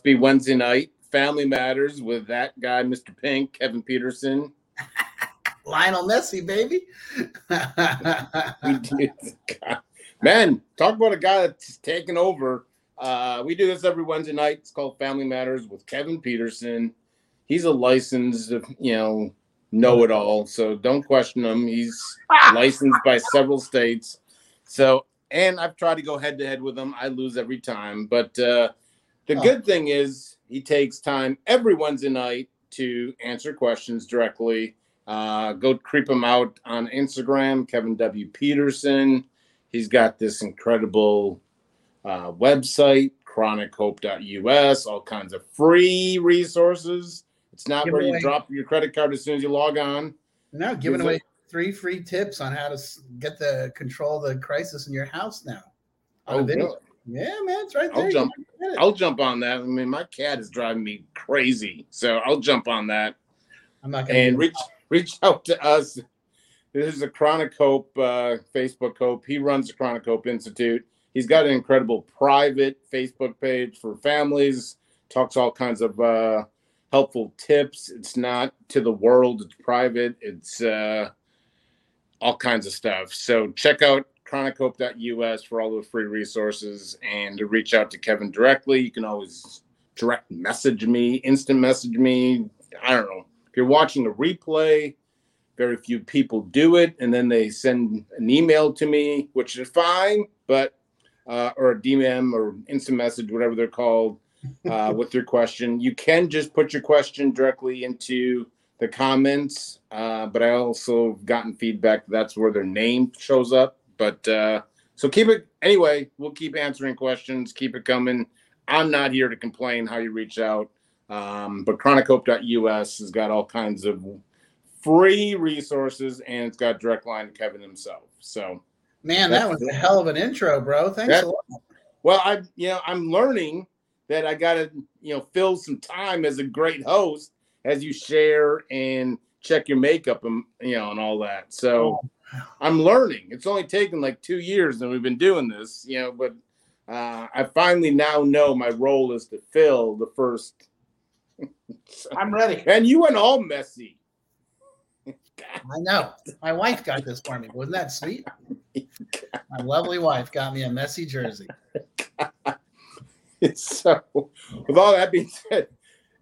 Must be Wednesday night. Family Matters with that guy, Mr. Pink, Kevin Petersen. Lionel Messi, baby. Man, talk about a guy that's taken over. Uh, we do this every Wednesday night. It's called Family Matters with Kevin Petersen. He's a licensed, you know, know it all. So don't question him. He's licensed by several states. So, and I've tried to go head to head with him. I lose every time. But uh, the oh. good thing is he takes time every Wednesday night to answer questions directly. Uh, go creep him out on Instagram, Kevin W. Petersen. He's got this incredible uh, website, chronichope.us, all kinds of free resources. It's not Give where away. you drop your credit card as soon as you log on. No, giving away three free tips on how to get the control the crisis in your house now. Oh, really? Yeah, man, it's right there. I'll jump. I'll jump on that. I mean, my cat is driving me crazy, so I'll jump on that. I'm not gonna and reach reach out to us. This is a Chronic Hope uh, Facebook Hope. He runs the Chronic Hope Institute. He's got an incredible private Facebook page for families. Talks all kinds of uh, helpful tips. It's not to the world. It's private. It's uh, all kinds of stuff. So check out chronichope.us for all the free resources and to reach out to Kevin directly. You can always direct message me, instant message me. I don't know. If you're watching a replay, very few people do it, and then they send an email to me, which is fine, but uh, or a DM or instant message, whatever they're called, uh, with your question. You can just put your question directly into the comments, uh, but I also gotten feedback that's where their name shows up. But uh, so keep it anyway. We'll keep answering questions. Keep it coming. I'm not here to complain how you reach out. Um, but chronichope.us has got all kinds of free resources and it's got direct line to Kevin himself. So, man, that was a hell of an intro, bro. Thanks that, a lot. Well, I, you know, I'm learning that I got to, you know, fill some time as a great host as you share and check your makeup and, you know, and all that. So. I'm learning. It's only taken like two years and we've been doing this, you know, but uh, I finally now know my role is to fill the first I'm ready. And you went all Messi. I know. My wife got this for me. Wasn't that sweet? My lovely wife got me a Messi jersey. so, with all that being said,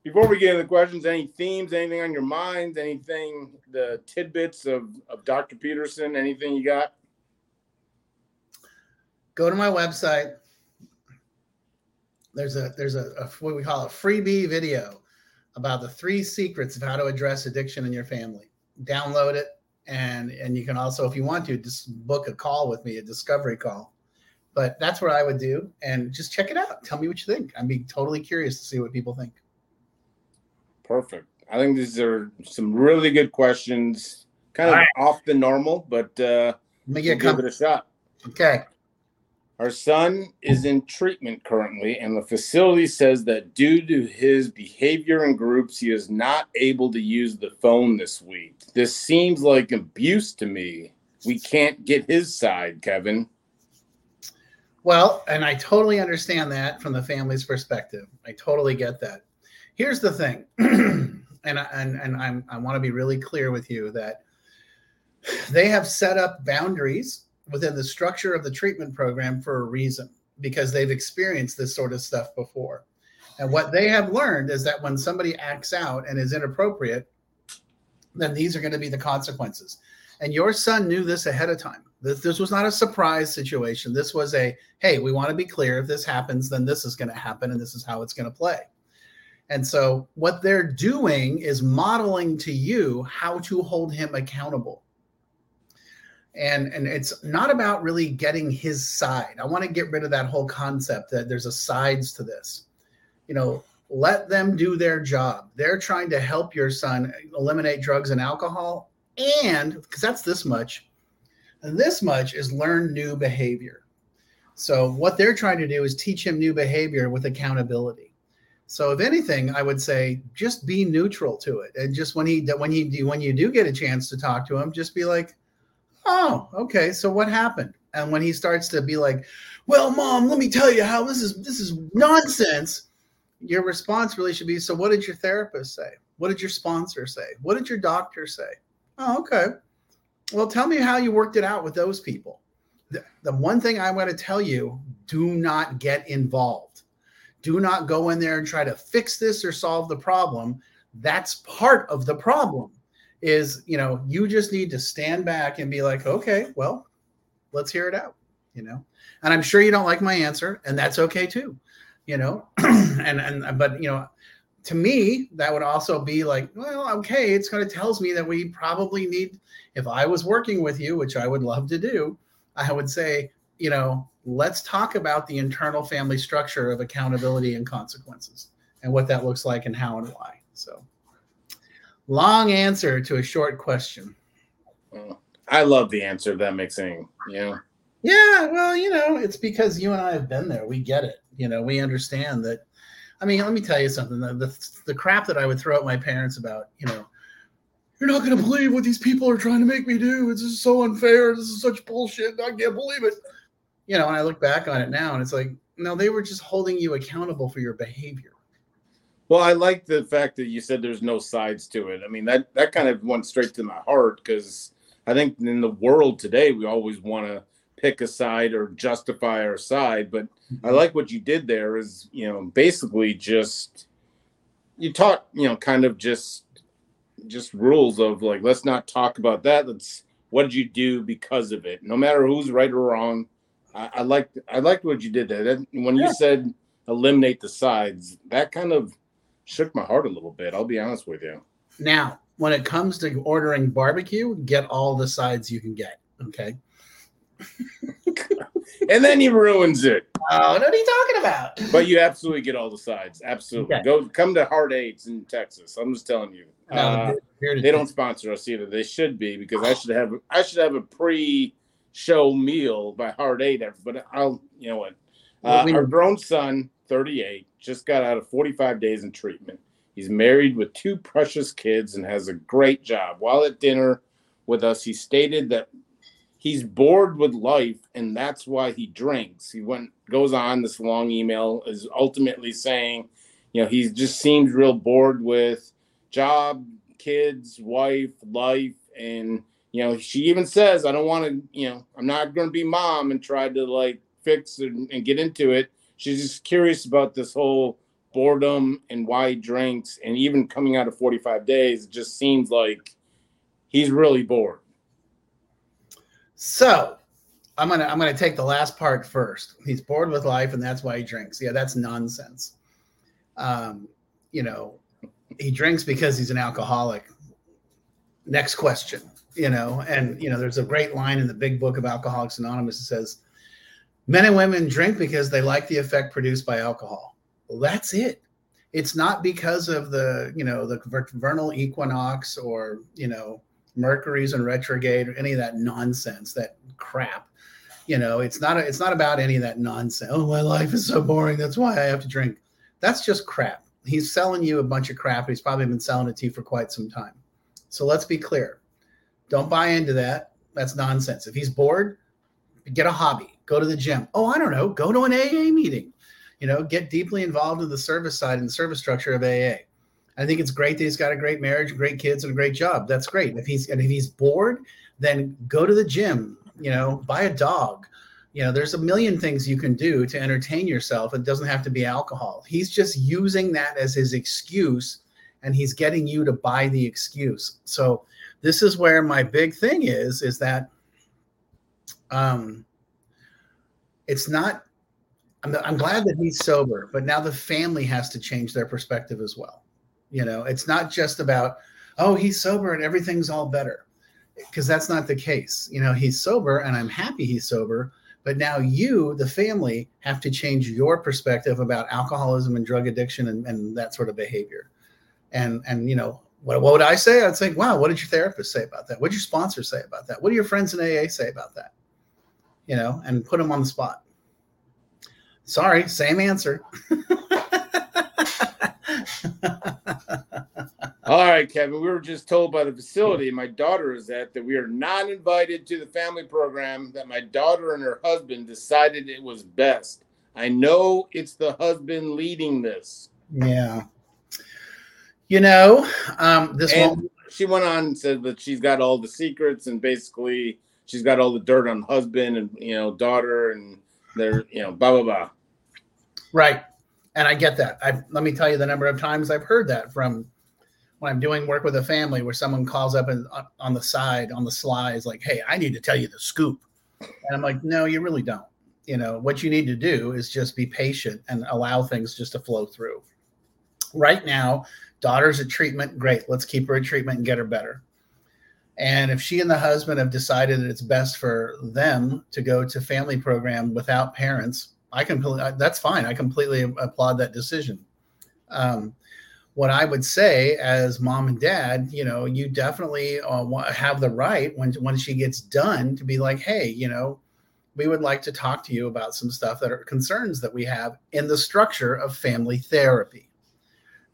before we get into the questions, any themes, anything on your minds, anything, the tidbits of, of Dr. Petersen, anything you got? Go to my website. There's a there's a, a what we call a freebie video about the three secrets of how to address addiction in your family. Download it, and and you can also, if you want to, just book a call with me, a discovery call. But that's what I would do, and just check it out. Tell me what you think. I'd be totally curious to see what people think. Perfect. I think these are some really good questions, kind of right. off the normal, but uh, Let me get we'll give it a shot. Okay. Our son is in treatment currently, and the facility says that due to his behavior in groups, he is not able to use the phone this week. This seems like abuse to me. We can't get his side, Kevin. Well, and I totally understand that from the family's perspective. I totally get that. Here's the thing, and and and I'm, I want to be really clear with you that they have set up boundaries within the structure of the treatment program for a reason because they've experienced this sort of stuff before. And what they have learned is that when somebody acts out and is inappropriate, then these are going to be the consequences. And your son knew this ahead of time. This, this was not a surprise situation. This was a, hey, we want to be clear. If this happens, then this is going to happen and this is how it's going to play. And so what they're doing is modeling to you how to hold him accountable. And and it's not about really getting his side. I want to get rid of that whole concept that there's a sides to this. You know let them do their job. They're trying to help your son eliminate drugs and alcohol. And because that's this much and this much is learn new behavior. So what they're trying to do is teach him new behavior with accountability so if anything i would say just be neutral to it and just when he when he when you do get a chance to talk to him just be like oh, okay. So what happened? And when he starts to be like, well, mom, let me tell you how this is this is nonsense. your response really should be so what did your therapist say what did your sponsor say what did your doctor say oh okay well tell me how you worked it out with those people the, the one thing i want to tell you do not get involved do not go in there and try to fix this or solve the problem. That's part of the problem is you know you just need to stand back and be like okay well let's hear it out you know? And i'm sure you don't like my answer and that's okay too you know? And and but you know to me that would also be like well okay it's kind of tells me that we probably need if i was working with you which i would love to do i would say you know let's talk about the internal family structure of accountability and consequences and what that looks like and how and why. So long answer to a short question. I love the answer of that makes any you know? Yeah well you know it's because you and i have been there. We get it. You know we understand that. I mean let me tell you something. The, the, the crap that i would throw at my parents about you know you're not going to believe what these people are trying to make me do. It's just so unfair. This is such bullshit. I can't believe it you know and i look back on it now and it's like no they were just holding you accountable for your behavior well i like the fact that you said there's no sides to it i mean that that kind of went straight to my heart because i think in the world today we always want to pick a side or justify our side. But mm-hmm. I like what you did there is, you know, basically just you taught, you know, kind of just just rules of like let's not talk about that. Let's what did you do because of it? No matter who's right or wrong. I, I liked I liked what you did there. That, when yeah. you said eliminate the sides, that kind of shook my heart a little bit. I'll be honest with you. Now, when it comes to ordering barbecue, get all the sides you can get. Okay and then he ruins it. Oh, what are you talking about? But you absolutely get all the sides. Absolutely. Okay. Go come to Hard Eights in Texas. I'm just telling you. No, uh, they don't sponsor us either. They should be because I should have I should have a pre-show meal by Hard Eight. But I'll you know what? Uh, our grown son, 38, just got out of 45 days in treatment. He's married with two precious kids and has a great job. While at dinner with us, he stated that he's bored with life and that's why he drinks he went goes on this long email is ultimately saying you know he just seems real bored with job kids wife life and you know she even says i don't want to you know i'm not going to be mom and try to like fix and, and get into it she's just curious about this whole boredom and why he drinks and even coming out of 45 days it just seems like he's really bored so I'm gonna I'm gonna take the last part first. He's bored with life, and that's why he drinks. Yeah, that's nonsense. Um, you know, he drinks because he's an alcoholic. Next question. You know, and you know, there's a great line in the big book of Alcoholics Anonymous that says, "Men and women drink because they like the effect produced by alcohol." Well, that's it. It's not because of the you know the vernal equinox or you know Mercury's in retrograde or any of that nonsense, that crap. You know, it's not a, it's not about any of that nonsense. Oh, my life is so boring. That's why I have to drink. That's just crap. He's selling you a bunch of crap. He's probably been selling it to you for quite some time. So let's be clear. Don't buy into that. That's nonsense. If he's bored, get a hobby. Go to the gym. Oh, I don't know. Go to an AA meeting. You know, get deeply involved in the service side and the service structure of AA. I think it's great that he's got a great marriage, great kids, and a great job. That's great. If he's and if he's bored, then go to the gym. You know, buy a dog. You know, there's a million things you can do to entertain yourself. It doesn't have to be alcohol. He's just using that as his excuse, and he's getting you to buy the excuse. So this is where my big thing is: is that um, it's not. I'm, I'm glad that he's sober, but now the family has to change their perspective as well you know, it's not just about, oh, he's sober and everything's all better, because that's not the case. You know, he's sober and I'm happy he's sober. But now you, the family, have to change your perspective about alcoholism and drug addiction and, and that sort of behavior. And and you know, what, what would I say? I'd say, wow, what did your therapist say about that? What did your sponsor say about that? What do your friends in AA say about that? You know, and put them on the spot. Sorry, same answer. All right, Kevin. We were just told by the facility my daughter is at that we are not invited to the family program, that my daughter and her husband decided it was best. I know it's the husband leading this. Yeah. You know, um, this won't. she went on and said that she's got all the secrets and basically she's got all the dirt on husband and you know daughter and they're you know blah blah blah. Right. And I get that. I let me tell you the number of times I've heard that from when I'm doing work with a family where someone calls up and uh, on the side, on the sly, is like, "Hey, I need to tell you the scoop," and I'm like, "No, you really don't. You know what you need to do is just be patient and allow things just to flow through." Right now, daughter's a treatment. Great, let's keep her at treatment and get her better. And if she and the husband have decided that it's best for them to go to family program without parents, I can that's fine. I completely applaud that decision. Um, what I would say as mom and dad, you know, you definitely uh, have the right when when she gets done to be like, hey, you know, we would like to talk to you about some stuff that are concerns that we have in the structure of family therapy,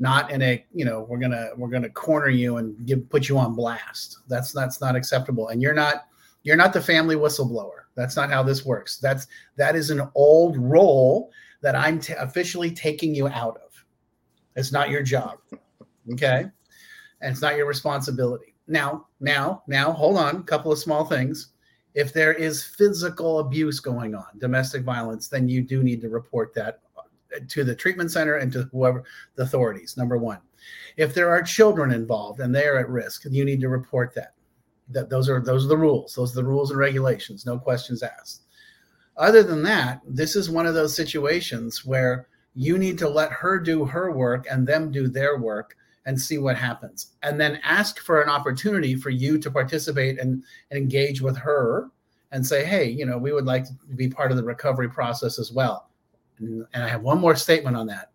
not in a you know we're gonna we're gonna corner you and give put you on blast. That's that's not acceptable, and you're not you're not the family whistleblower. That's not how this works. That's that is an old role that I'm t- officially taking you out of. It's not your job. Okay. And it's not your responsibility. Now, now, now, hold on. A couple of small things. If there is physical abuse going on, domestic violence, then you do need to report that to the treatment center and to whoever the authorities. Number one. If there are children involved and they are at risk, you need to report that. That those are those are the rules. Those are the rules and regulations. No questions asked. Other than that, this is one of those situations where you need to let her do her work and them do their work and see what happens. And then ask for an opportunity for you to participate and, and engage with her and say, hey, you know, we would like to be part of the recovery process as well. And, I have one more statement on that.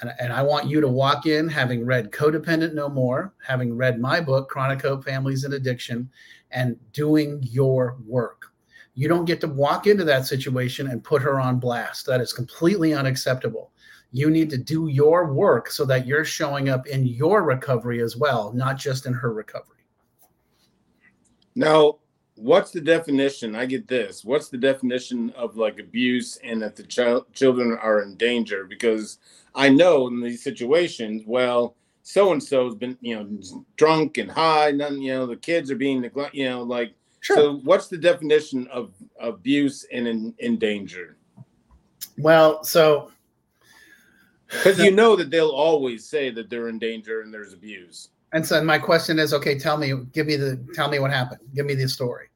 And, and, I want you to walk in having read Codependent No More, having read my book, Chronic Hope Families and Addiction, and doing your work. You don't get to walk into that situation and put her on blast. That is completely unacceptable. You need to do your work so that you're showing up in your recovery as well, not just in her recovery. Now, what's the definition? I get this. What's the definition of like abuse and that the ch- children are in danger? Because I know in these situations, well, so and so's been, you know, drunk and high, none, you know, the kids are being neglected, you know, like Sure. So, what's the definition of abuse and in, in danger? Well, so because you know that they'll always say that they're in danger and there's abuse. And so, my question is, okay, tell me, give me the, tell me what happened, give me the story,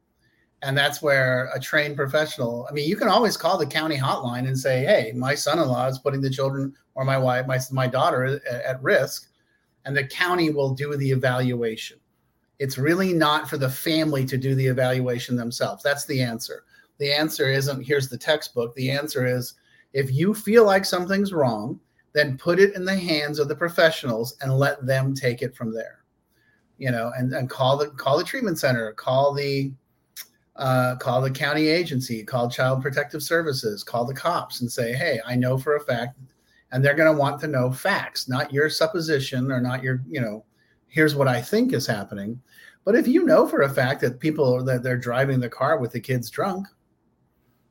and that's where a trained professional. I mean, you can always call the county hotline and say, hey, my son-in-law is putting the children or my wife, my my daughter at, at risk, and the county will do the evaluation it's really not for the family to do the evaluation themselves. That's the answer. The answer isn't here's the textbook. The answer is if you feel like something's wrong, then put it in the hands of the professionals and let them take it from there. You know, and, and call the call the treatment center, call the uh, call the county agency, call Child Protective Services, call the cops, and say, "Hey, I know for a fact," and they're going to want to know facts, not your supposition or not your, you know, here's what I think is happening. But if you know for a fact that people that they're driving the car with the kids drunk,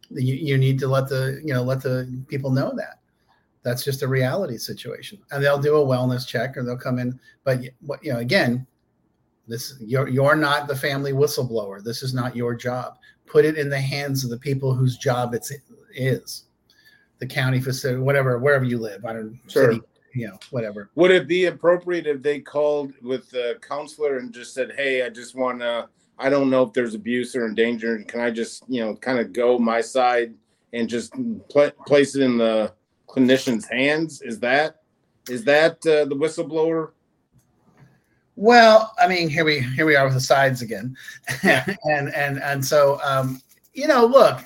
you, you need to let the you know let the people know that. That's just a reality situation, and they'll do a wellness check or they'll come in. But you know, again, this you're you're not the family whistleblower. This is not your job. Put it in the hands of the people whose job it's is, the county facility, whatever, wherever you live. I don't sure. city, you know, whatever. Would it be appropriate if they called with the counselor and just said, "Hey, I just want to. I don't know if there's abuse or in. Can I just, you know, kind of go my side and just pl- place it in the clinician's hands? Is that is that uh, the whistleblower?" Well, I mean, here we here we are with the sides again, and and and so um, you know, look,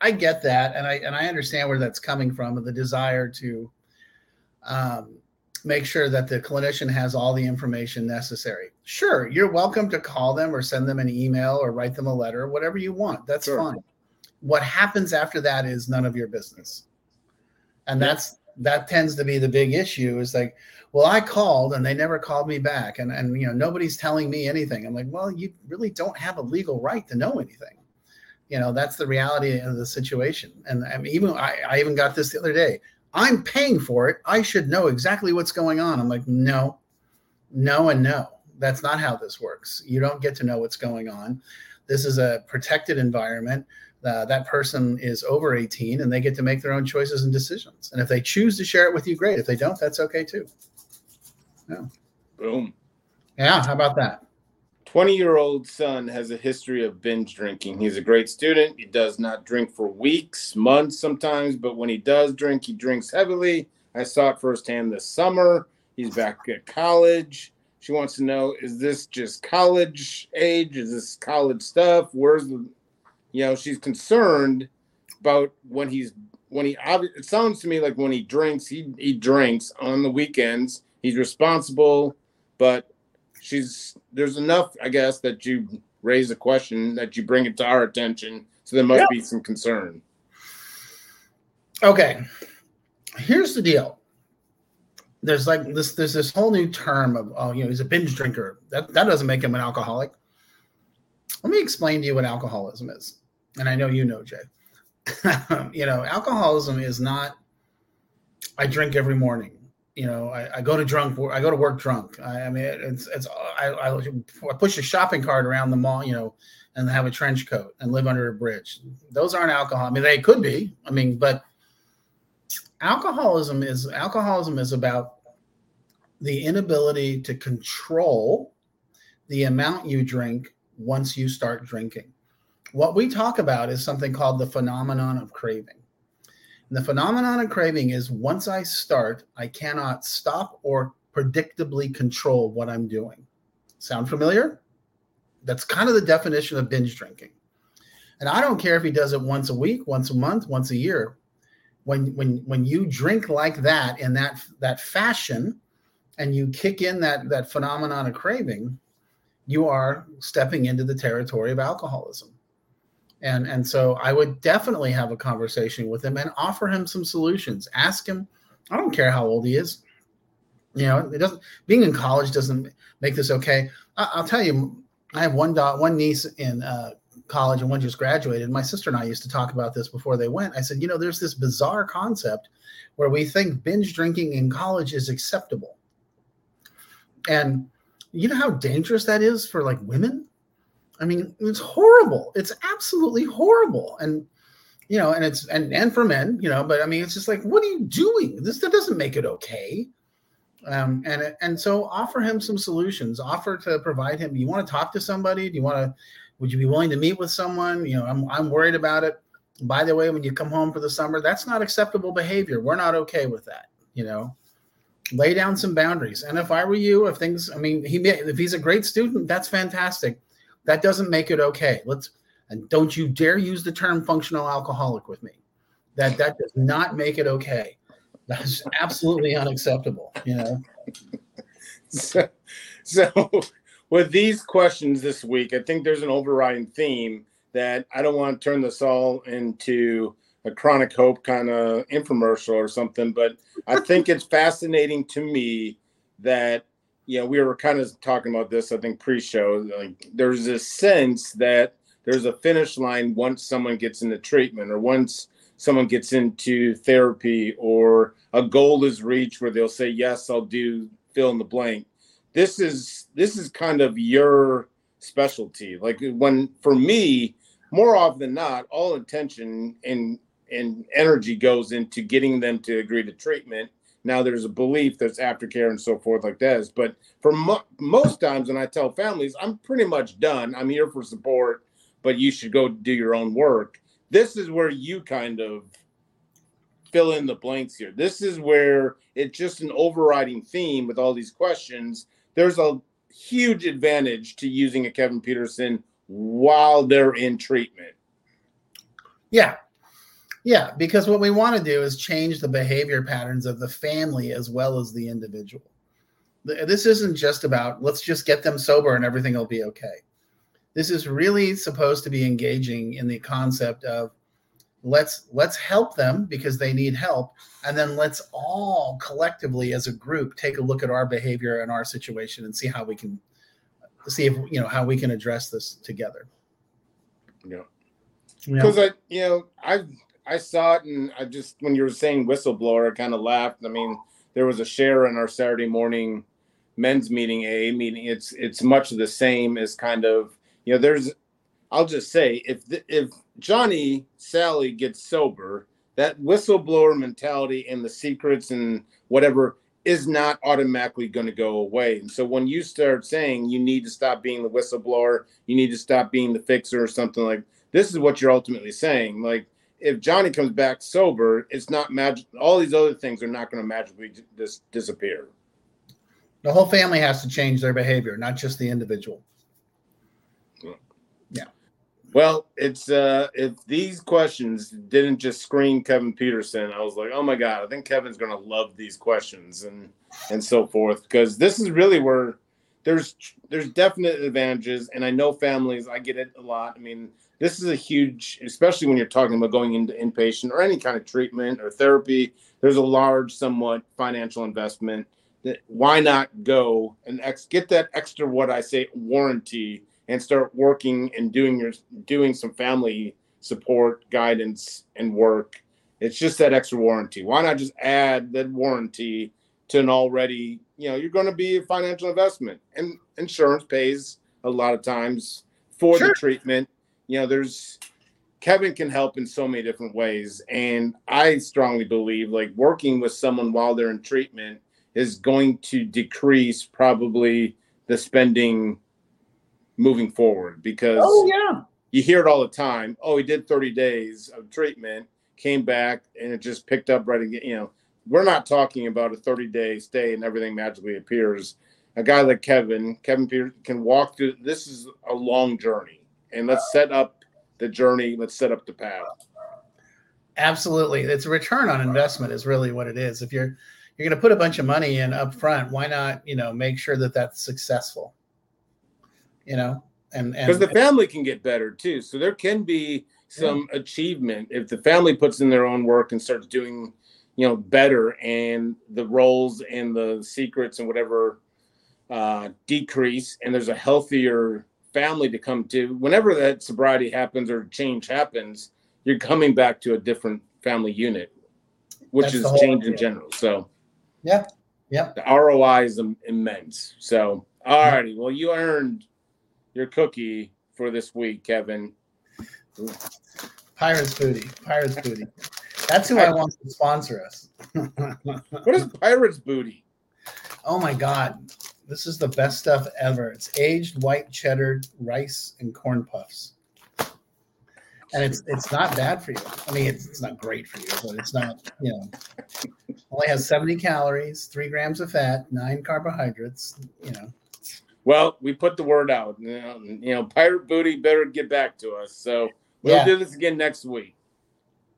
I get that, and I and I understand where that's coming from, the desire to um, make sure that the clinician has all the information necessary. Sure, you're welcome to call them or send them an email or write them a letter, whatever you want. That's sure. fine. What happens after that is none of your business. And that's that tends to be the big issue is like, well, I called and they never called me back. And and you know, nobody's telling me anything. I'm like, well, you really don't have a legal right to know anything. You know, that's the reality of the situation. And I mean, even I, I even got this the other day. I'm paying for it. I should know exactly what's going on. I'm like, no, no, and no. That's not how this works. You don't get to know what's going on. This is a protected environment. Uh, that person is over 18 and they get to make their own choices and decisions. And if they choose to share it with you, great. If they don't, that's okay too. Yeah. Boom. Yeah. How about that? 20 year old son has a history of binge drinking. He's a great student. He does not drink for weeks, months sometimes, but when he does drink, he drinks heavily. I saw it firsthand this summer. He's back at college. She wants to know is this just college age? Is this college stuff? Where's the, you know, she's concerned about when he's, when he, it sounds to me like when he drinks, he, he drinks on the weekends. He's responsible, but she's there's enough, I guess, that you raise a question that you bring it to our attention. So there must be some concern. Okay, here's the deal. There's like this. There's this whole new term of oh, you know, he's a binge drinker. That that doesn't make him an alcoholic. Let me explain to you what alcoholism is, and I know you know, Jay. you know, alcoholism is not. I drink every morning you know, I, I, go to drunk, I go to work drunk. I, I mean, it's, it's, I, I, push a shopping cart around the mall, you know, and have a trench coat and live under a bridge. Those aren't alcohol. I mean, they could be. I mean, but alcoholism is alcoholism is about the inability to control the amount you drink once you start drinking. What we talk about is something called the phenomenon of craving. And the phenomenon of craving is once I start, I cannot stop or predictably control what I'm doing. Sound familiar? That's kind of the definition of binge drinking. And I don't care if he does it once a week, once a month, once a year. When when when you drink like that in that that fashion and you kick in that that phenomenon of craving, you are stepping into the territory of alcoholism. And and so i would definitely have a conversation with him and offer him some solutions. Ask him i don't care how old he is. You know it doesn't being in college doesn't make this okay. I, will tell you i have one dot one niece in uh, college and one just graduated. My sister and i used to talk about this before they went. I said you know there's this bizarre concept where we think binge drinking in college is acceptable and you know how dangerous that is for like women I mean, it's horrible. It's absolutely horrible. And you know, and it's and and for men, you know, but I mean, it's just like, what are you doing? This that doesn't make it okay. Um, and and so offer him some solutions. Offer to provide him. You want to talk to somebody? Do you want to? Would you be willing to meet with someone? You know, I'm I'm worried about it. By the way, when you come home for the summer, that's not acceptable behavior. We're not okay with that. You know, lay down some boundaries. And if I were you, if things, I mean, he if he's a great student, that's fantastic that doesn't make it okay. Let's and don't you dare use the term functional alcoholic with me. That that does not make it okay. That's absolutely unacceptable, you know. So, so with these questions this week, I think there's an overriding theme that I don't want to turn this all into a chronic hope kind of infomercial or something, but I think it's fascinating to me that you know, we were kind of talking about this, I think, pre-show. Like, there's this sense that there's a finish line once someone gets into treatment, or once someone gets into therapy, or a goal is reached where they'll say, "Yes, I'll do fill in the blank." This is this is kind of your specialty. Like when for me, more often than not, all attention and and energy goes into getting them to agree to treatment now there's a belief there's aftercare and so forth like this. But for mo- most times when I tell families, I'm pretty much done. I'm here for support, but you should go do your own work. This is where you kind of fill in the blanks here. This is where it's just an overriding theme with all these questions. There's a huge advantage to using a Kevin Petersen while they're in treatment. Yeah, yeah, because what we want to do is change the behavior patterns of the family as well as the individual. This isn't just about let's just get them sober and everything will be okay. This is really supposed to be engaging in the concept of let's let's help them because they need help and then let's all collectively as a group take a look at our behavior and our situation and see how we can see if you know how we can address this together. Yeah. Because I you know I've I saw it, and I just when you were saying whistleblower, I kind of laughed. I mean, there was a share in our Saturday morning men's meeting, a meeting. It's it's much the same as kind of you know. There's, I'll just say, if the, if Johnny Sally gets sober, that whistleblower mentality and the secrets and whatever is not automatically going to go away. And so when you start saying you need to stop being the whistleblower, you need to stop being the fixer or something like this is what you're ultimately saying. Like if Johnny comes back sober, it's not magic. All these other things are not going to magically just disappear. The whole family has to change their behavior, not just the individual. Yeah. Well, it's uh if these questions didn't just scream Kevin Petersen, I was like, oh my god, I think Kevin's gonna love these questions and and so forth because this is really where there's there's definite advantages, and I know families. I get it a lot. I mean, this is a huge, especially when you're talking about going into inpatient or any kind of treatment or therapy. There's a large, somewhat financial investment. That why not go and ex, get that extra what I say warranty and start working and doing your doing some family support guidance and work it's just that extra warranty why not just add that warranty to an already you know you're going to be a financial investment and insurance pays a lot of times for sure. the treatment you know there's kevin can help in so many different ways. And i strongly believe like working with someone while they're in treatment is going to decrease probably the spending moving forward because oh yeah. you hear it all the time. Oh he did 30 days of treatment came back and it just picked up right again. You know we're not talking about a 30 day stay and everything magically appears. A guy like kevin kevin Pierce can walk through this is a long journey and let's set up the journey. Let's set up the path. Absolutely. It's a return on investment is really what it is. If you're you're going to put a bunch of money in up front why not you know make sure that that's successful? You know, and because the family can get better too. So there can be some yeah. achievement if the family puts in their own work and starts doing, you know, better, and the roles and the secrets and whatever uh, decrease, and there's a healthier family to come to. Whenever that sobriety happens or change happens, you're coming back to a different family unit, which That's is change idea. in general. So, yeah, yeah, the ROI is immense. So, all righty, well, you earned your cookie for this week, Kevin. Pirates booty. Pirates booty. That's who I want to sponsor us. what is Pirates booty? Oh my god. This is the best stuff ever. It's aged white cheddar rice and corn puffs. And it's it's not bad for you. I mean, it's, it's not great for you, but it's not, you know, only has 70 calories, three grams of fat, nine carbohydrates, you know. Well, we put the word out. You know, you know, Pirate Booty better get back to us. So we'll yeah. do this again next week.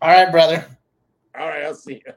All right, brother. All right, I'll see you.